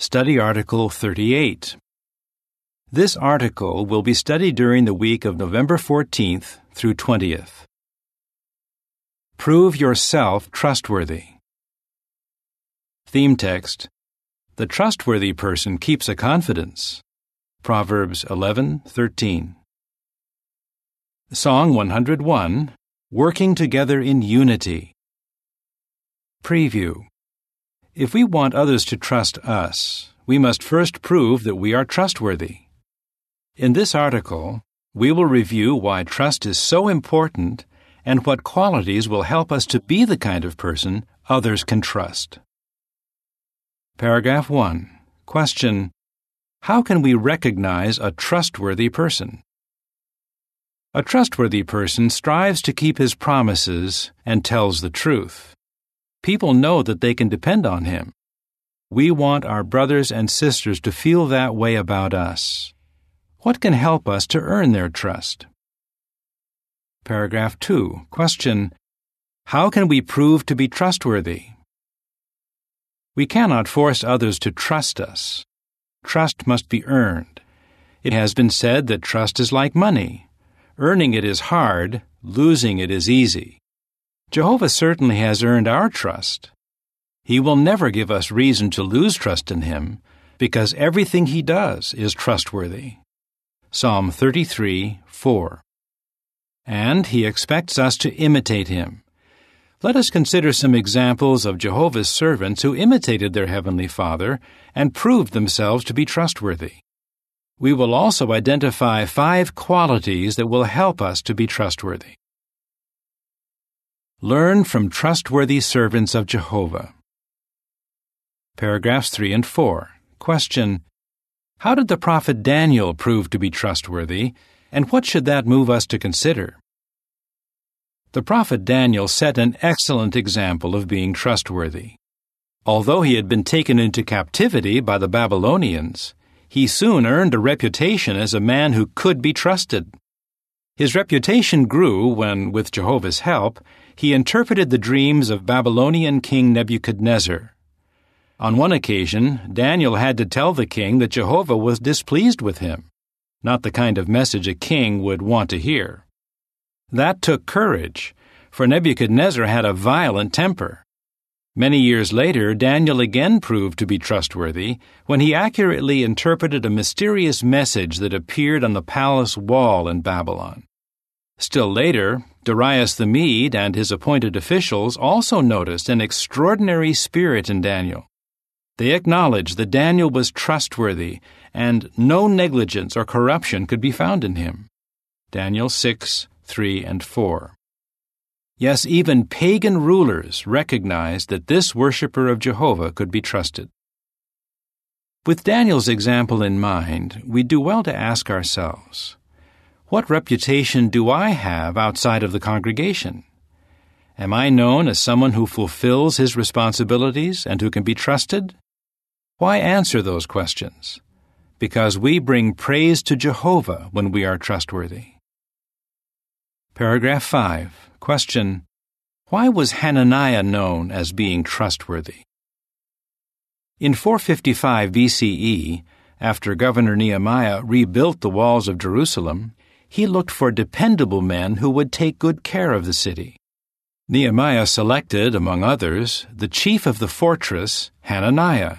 Study Article 38. This article will be studied during the week of November 14th through 20th. Prove yourself trustworthy. Theme text The trustworthy person keeps a confidence. Proverbs 11:13. Song 101 Working Together in Unity. Preview If we want others to trust us, we must first prove that we are trustworthy. In this article, we will review why trust is so important and what qualities will help us to be the kind of person others can trust. Paragraph 1. Question How can we recognize a trustworthy person? A trustworthy person strives to keep his promises and tells the truth. People know that they can depend on him. We want our brothers and sisters to feel that way about us. What can help us to earn their trust? Paragraph 2. Question How can we prove to be trustworthy? We cannot force others to trust us. Trust must be earned. It has been said that trust is like money. Earning it is hard, losing it is easy. Jehovah certainly has earned our trust. He will never give us reason to lose trust in Him because everything He does is trustworthy. Psalm 33 4. And He expects us to imitate Him. Let us consider some examples of Jehovah's servants who imitated their Heavenly Father and proved themselves to be trustworthy. We will also identify five qualities that will help us to be trustworthy. Learn from trustworthy servants of Jehovah. Paragraphs 3 and 4. Question How did the prophet Daniel prove to be trustworthy, and what should that move us to consider? The prophet Daniel set an excellent example of being trustworthy. Although he had been taken into captivity by the Babylonians, he soon earned a reputation as a man who could be trusted. His reputation grew when, with Jehovah's help, he interpreted the dreams of Babylonian King Nebuchadnezzar. On one occasion, Daniel had to tell the king that Jehovah was displeased with him, not the kind of message a king would want to hear. That took courage, for Nebuchadnezzar had a violent temper. Many years later, Daniel again proved to be trustworthy when he accurately interpreted a mysterious message that appeared on the palace wall in Babylon. Still later, Darius the Mede and his appointed officials also noticed an extraordinary spirit in Daniel. They acknowledged that Daniel was trustworthy and no negligence or corruption could be found in him. Daniel 6, 3 and 4. Yes, even pagan rulers recognized that this worshiper of Jehovah could be trusted. With Daniel's example in mind, we do well to ask ourselves what reputation do I have outside of the congregation? Am I known as someone who fulfills his responsibilities and who can be trusted? Why answer those questions? Because we bring praise to Jehovah when we are trustworthy. Paragraph 5. Question Why was Hananiah known as being trustworthy? In 455 BCE, after Governor Nehemiah rebuilt the walls of Jerusalem, he looked for dependable men who would take good care of the city. Nehemiah selected, among others, the chief of the fortress, Hananiah.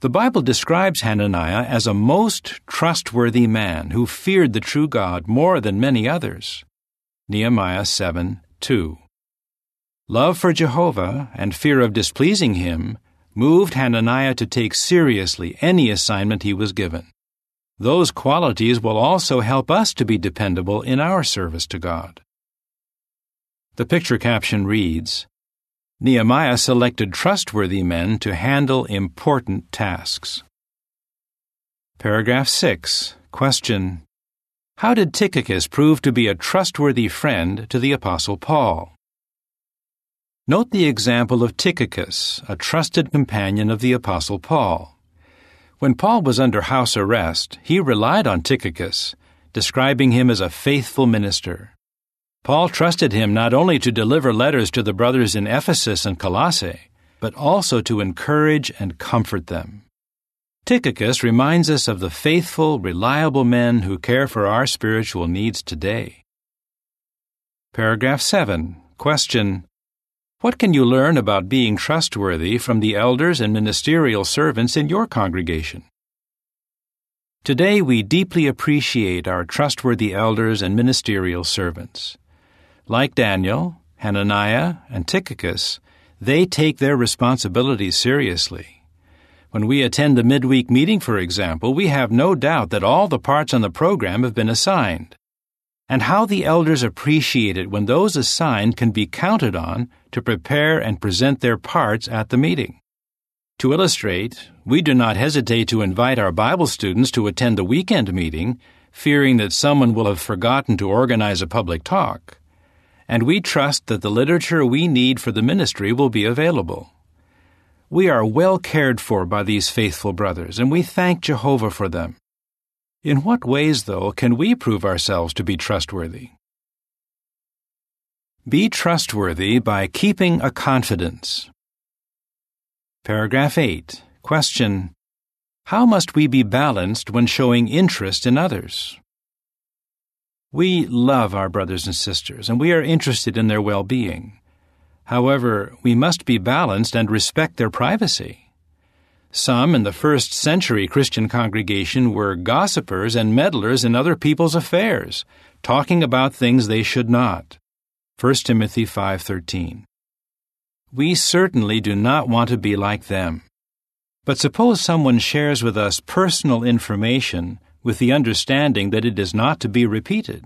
The Bible describes Hananiah as a most trustworthy man who feared the true God more than many others. Nehemiah 7 2. Love for Jehovah and fear of displeasing him moved Hananiah to take seriously any assignment he was given. Those qualities will also help us to be dependable in our service to God. The picture caption reads Nehemiah selected trustworthy men to handle important tasks. Paragraph 6. Question How did Tychicus prove to be a trustworthy friend to the Apostle Paul? Note the example of Tychicus, a trusted companion of the Apostle Paul. When Paul was under house arrest, he relied on Tychicus, describing him as a faithful minister. Paul trusted him not only to deliver letters to the brothers in Ephesus and Colossae, but also to encourage and comfort them. Tychicus reminds us of the faithful, reliable men who care for our spiritual needs today. Paragraph 7. Question. What can you learn about being trustworthy from the elders and ministerial servants in your congregation? Today we deeply appreciate our trustworthy elders and ministerial servants. Like Daniel, Hananiah, and Tychicus, they take their responsibilities seriously. When we attend the midweek meeting, for example, we have no doubt that all the parts on the program have been assigned. And how the elders appreciate it when those assigned can be counted on to prepare and present their parts at the meeting. To illustrate, we do not hesitate to invite our Bible students to attend the weekend meeting, fearing that someone will have forgotten to organize a public talk. And we trust that the literature we need for the ministry will be available. We are well cared for by these faithful brothers, and we thank Jehovah for them. In what ways, though, can we prove ourselves to be trustworthy? Be trustworthy by keeping a confidence. Paragraph 8. Question. How must we be balanced when showing interest in others? We love our brothers and sisters, and we are interested in their well being. However, we must be balanced and respect their privacy. Some in the first century Christian congregation were gossipers and meddlers in other people's affairs, talking about things they should not. 1 Timothy 5:13 we certainly do not want to be like them. But suppose someone shares with us personal information with the understanding that it is not to be repeated.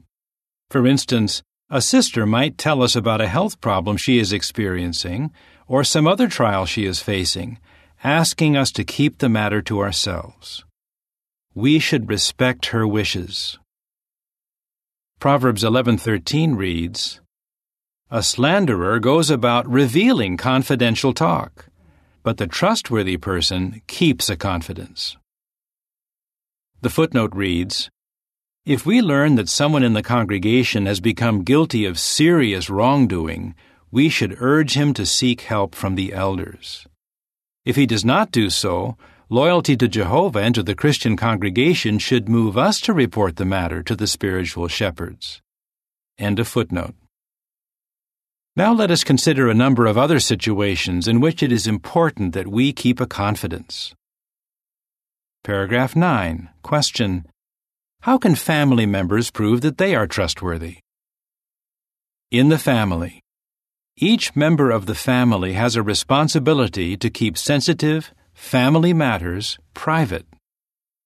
For instance, a sister might tell us about a health problem she is experiencing or some other trial she is facing, asking us to keep the matter to ourselves. We should respect her wishes. Proverbs 11:13 reads, a slanderer goes about revealing confidential talk, but the trustworthy person keeps a confidence. The footnote reads If we learn that someone in the congregation has become guilty of serious wrongdoing, we should urge him to seek help from the elders. If he does not do so, loyalty to Jehovah and to the Christian congregation should move us to report the matter to the spiritual shepherds. End of footnote. Now let us consider a number of other situations in which it is important that we keep a confidence. Paragraph 9. Question. How can family members prove that they are trustworthy? In the family. Each member of the family has a responsibility to keep sensitive, family matters private.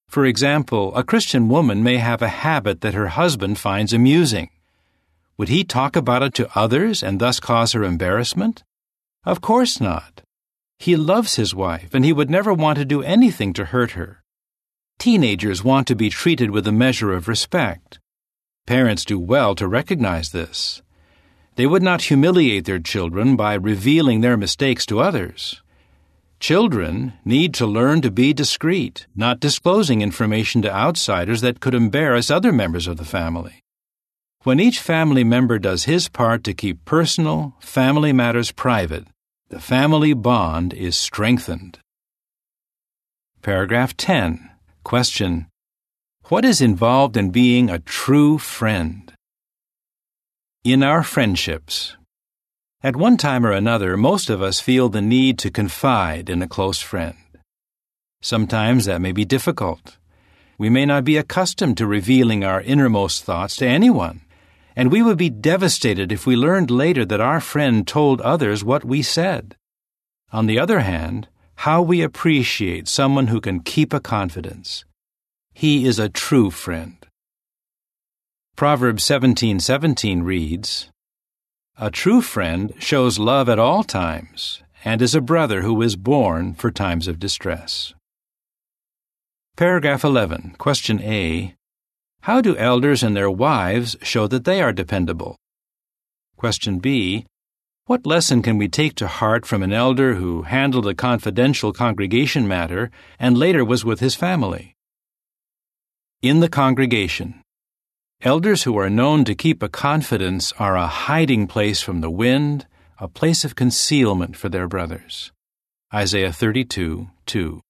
For example, a Christian woman may have a habit that her husband finds amusing. Would he talk about it to others and thus cause her embarrassment? Of course not. He loves his wife and he would never want to do anything to hurt her. Teenagers want to be treated with a measure of respect. Parents do well to recognize this. They would not humiliate their children by revealing their mistakes to others. Children need to learn to be discreet, not disclosing information to outsiders that could embarrass other members of the family. When each family member does his part to keep personal, family matters private, the family bond is strengthened. Paragraph 10. Question. What is involved in being a true friend? In our friendships. At one time or another, most of us feel the need to confide in a close friend. Sometimes that may be difficult. We may not be accustomed to revealing our innermost thoughts to anyone and we would be devastated if we learned later that our friend told others what we said. On the other hand, how we appreciate someone who can keep a confidence. He is a true friend. Proverbs 17:17 reads, A true friend shows love at all times and is a brother who is born for times of distress. Paragraph 11, question A. How do elders and their wives show that they are dependable? Question B. What lesson can we take to heart from an elder who handled a confidential congregation matter and later was with his family? In the congregation. Elders who are known to keep a confidence are a hiding place from the wind, a place of concealment for their brothers. Isaiah 32 2.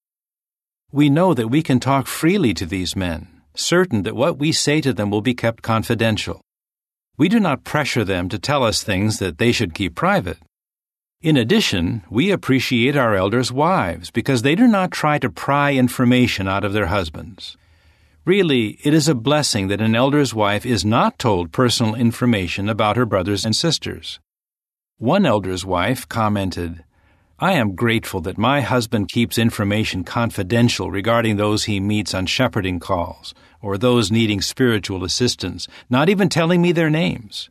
We know that we can talk freely to these men, certain that what we say to them will be kept confidential. We do not pressure them to tell us things that they should keep private. In addition, we appreciate our elders' wives because they do not try to pry information out of their husbands. Really, it is a blessing that an elder's wife is not told personal information about her brothers and sisters. One elder's wife commented, I am grateful that my husband keeps information confidential regarding those he meets on shepherding calls or those needing spiritual assistance, not even telling me their names.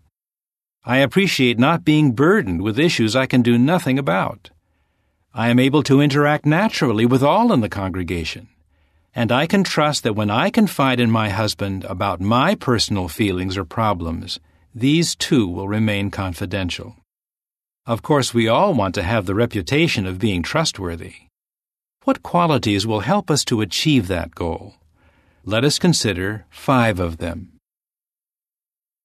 I appreciate not being burdened with issues I can do nothing about. I am able to interact naturally with all in the congregation, and I can trust that when I confide in my husband about my personal feelings or problems, these too will remain confidential. Of course, we all want to have the reputation of being trustworthy. What qualities will help us to achieve that goal? Let us consider five of them.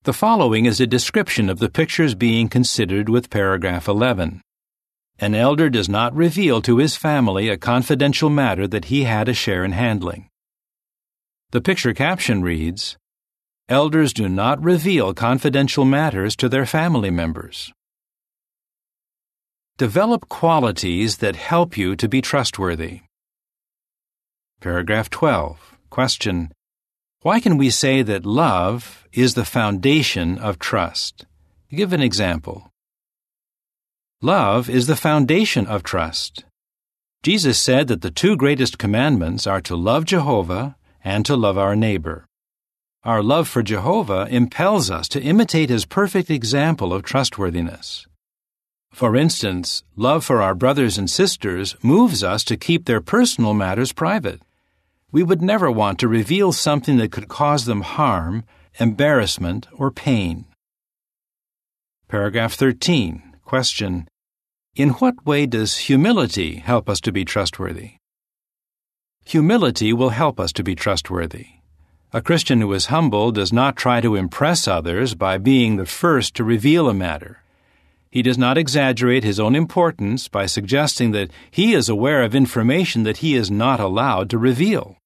The following is a description of the pictures being considered with paragraph 11. An elder does not reveal to his family a confidential matter that he had a share in handling. The picture caption reads Elders do not reveal confidential matters to their family members. Develop qualities that help you to be trustworthy. Paragraph 12. Question Why can we say that love is the foundation of trust? Give an example. Love is the foundation of trust. Jesus said that the two greatest commandments are to love Jehovah and to love our neighbor. Our love for Jehovah impels us to imitate his perfect example of trustworthiness. For instance, love for our brothers and sisters moves us to keep their personal matters private. We would never want to reveal something that could cause them harm, embarrassment, or pain. Paragraph 13. Question. In what way does humility help us to be trustworthy? Humility will help us to be trustworthy. A Christian who is humble does not try to impress others by being the first to reveal a matter. He does not exaggerate his own importance by suggesting that he is aware of information that he is not allowed to reveal.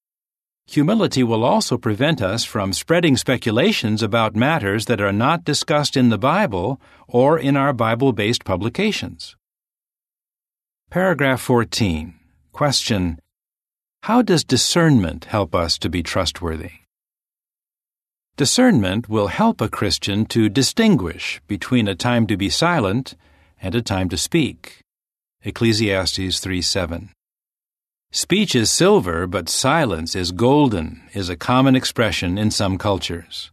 Humility will also prevent us from spreading speculations about matters that are not discussed in the Bible or in our Bible based publications. Paragraph 14. Question How does discernment help us to be trustworthy? Discernment will help a Christian to distinguish between a time to be silent and a time to speak. Ecclesiastes 3 7. Speech is silver, but silence is golden, is a common expression in some cultures.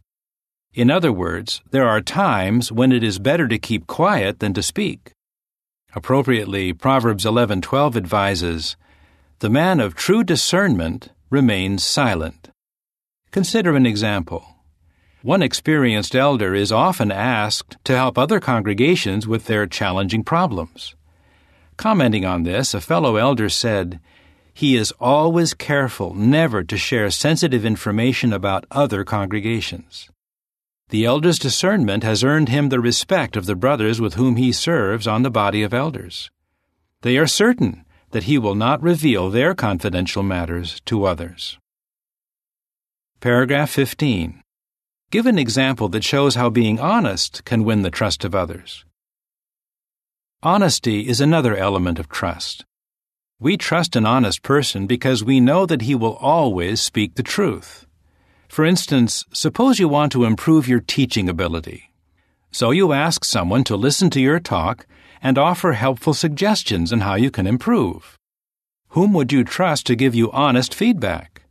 In other words, there are times when it is better to keep quiet than to speak. Appropriately, Proverbs 11:12 advises, "The man of true discernment remains silent." Consider an example. One experienced elder is often asked to help other congregations with their challenging problems. Commenting on this, a fellow elder said, he is always careful never to share sensitive information about other congregations. The elder's discernment has earned him the respect of the brothers with whom he serves on the body of elders. They are certain that he will not reveal their confidential matters to others. Paragraph 15. Give an example that shows how being honest can win the trust of others. Honesty is another element of trust. We trust an honest person because we know that he will always speak the truth. For instance, suppose you want to improve your teaching ability. So you ask someone to listen to your talk and offer helpful suggestions on how you can improve. Whom would you trust to give you honest feedback?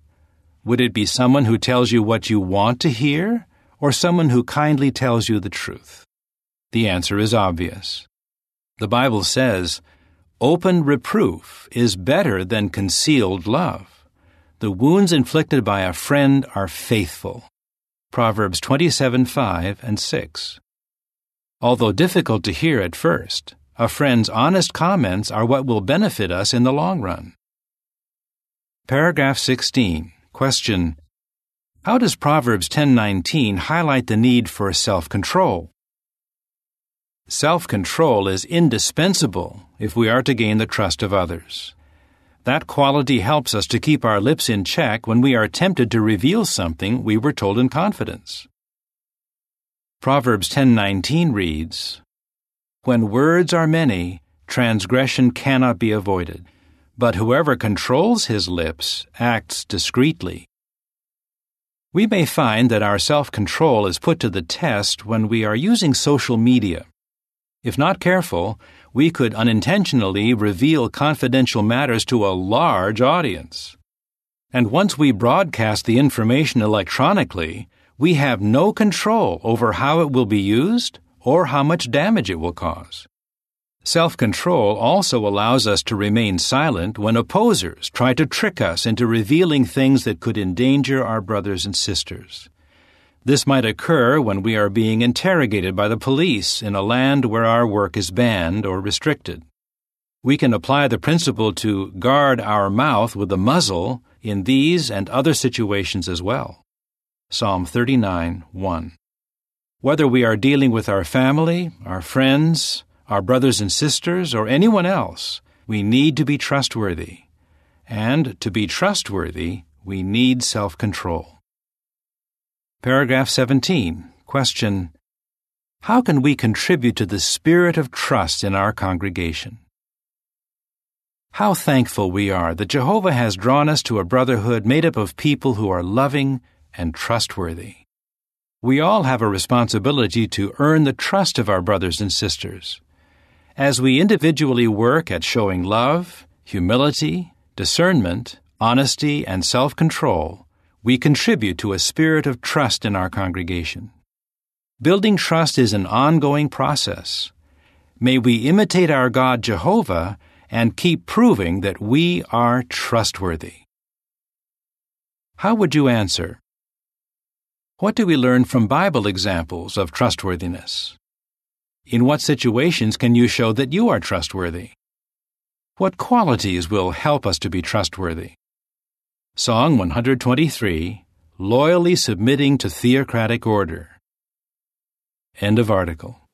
Would it be someone who tells you what you want to hear, or someone who kindly tells you the truth? The answer is obvious. The Bible says, Open reproof is better than concealed love. The wounds inflicted by a friend are faithful. Proverbs 27 5 and 6. Although difficult to hear at first, a friend's honest comments are what will benefit us in the long run. Paragraph 16. Question. How does Proverbs 10:19 highlight the need for self-control? Self control is indispensable if we are to gain the trust of others. That quality helps us to keep our lips in check when we are tempted to reveal something we were told in confidence. Proverbs 10:19 reads, When words are many, transgression cannot be avoided, but whoever controls his lips acts discreetly. We may find that our self-control is put to the test when we are using social media. If not careful, we could unintentionally reveal confidential matters to a large audience. And once we broadcast the information electronically, we have no control over how it will be used or how much damage it will cause. Self control also allows us to remain silent when opposers try to trick us into revealing things that could endanger our brothers and sisters. This might occur when we are being interrogated by the police in a land where our work is banned or restricted. We can apply the principle to guard our mouth with a muzzle in these and other situations as well. Psalm 39 1. Whether we are dealing with our family, our friends, our brothers and sisters, or anyone else, we need to be trustworthy. And to be trustworthy, we need self control. Paragraph 17. Question. How can we contribute to the spirit of trust in our congregation? How thankful we are that Jehovah has drawn us to a brotherhood made up of people who are loving and trustworthy. We all have a responsibility to earn the trust of our brothers and sisters. As we individually work at showing love, humility, discernment, honesty, and self control, we contribute to a spirit of trust in our congregation. Building trust is an ongoing process. May we imitate our God Jehovah and keep proving that we are trustworthy. How would you answer? What do we learn from Bible examples of trustworthiness? In what situations can you show that you are trustworthy? What qualities will help us to be trustworthy? Song 123 Loyally Submitting to Theocratic Order. End of article.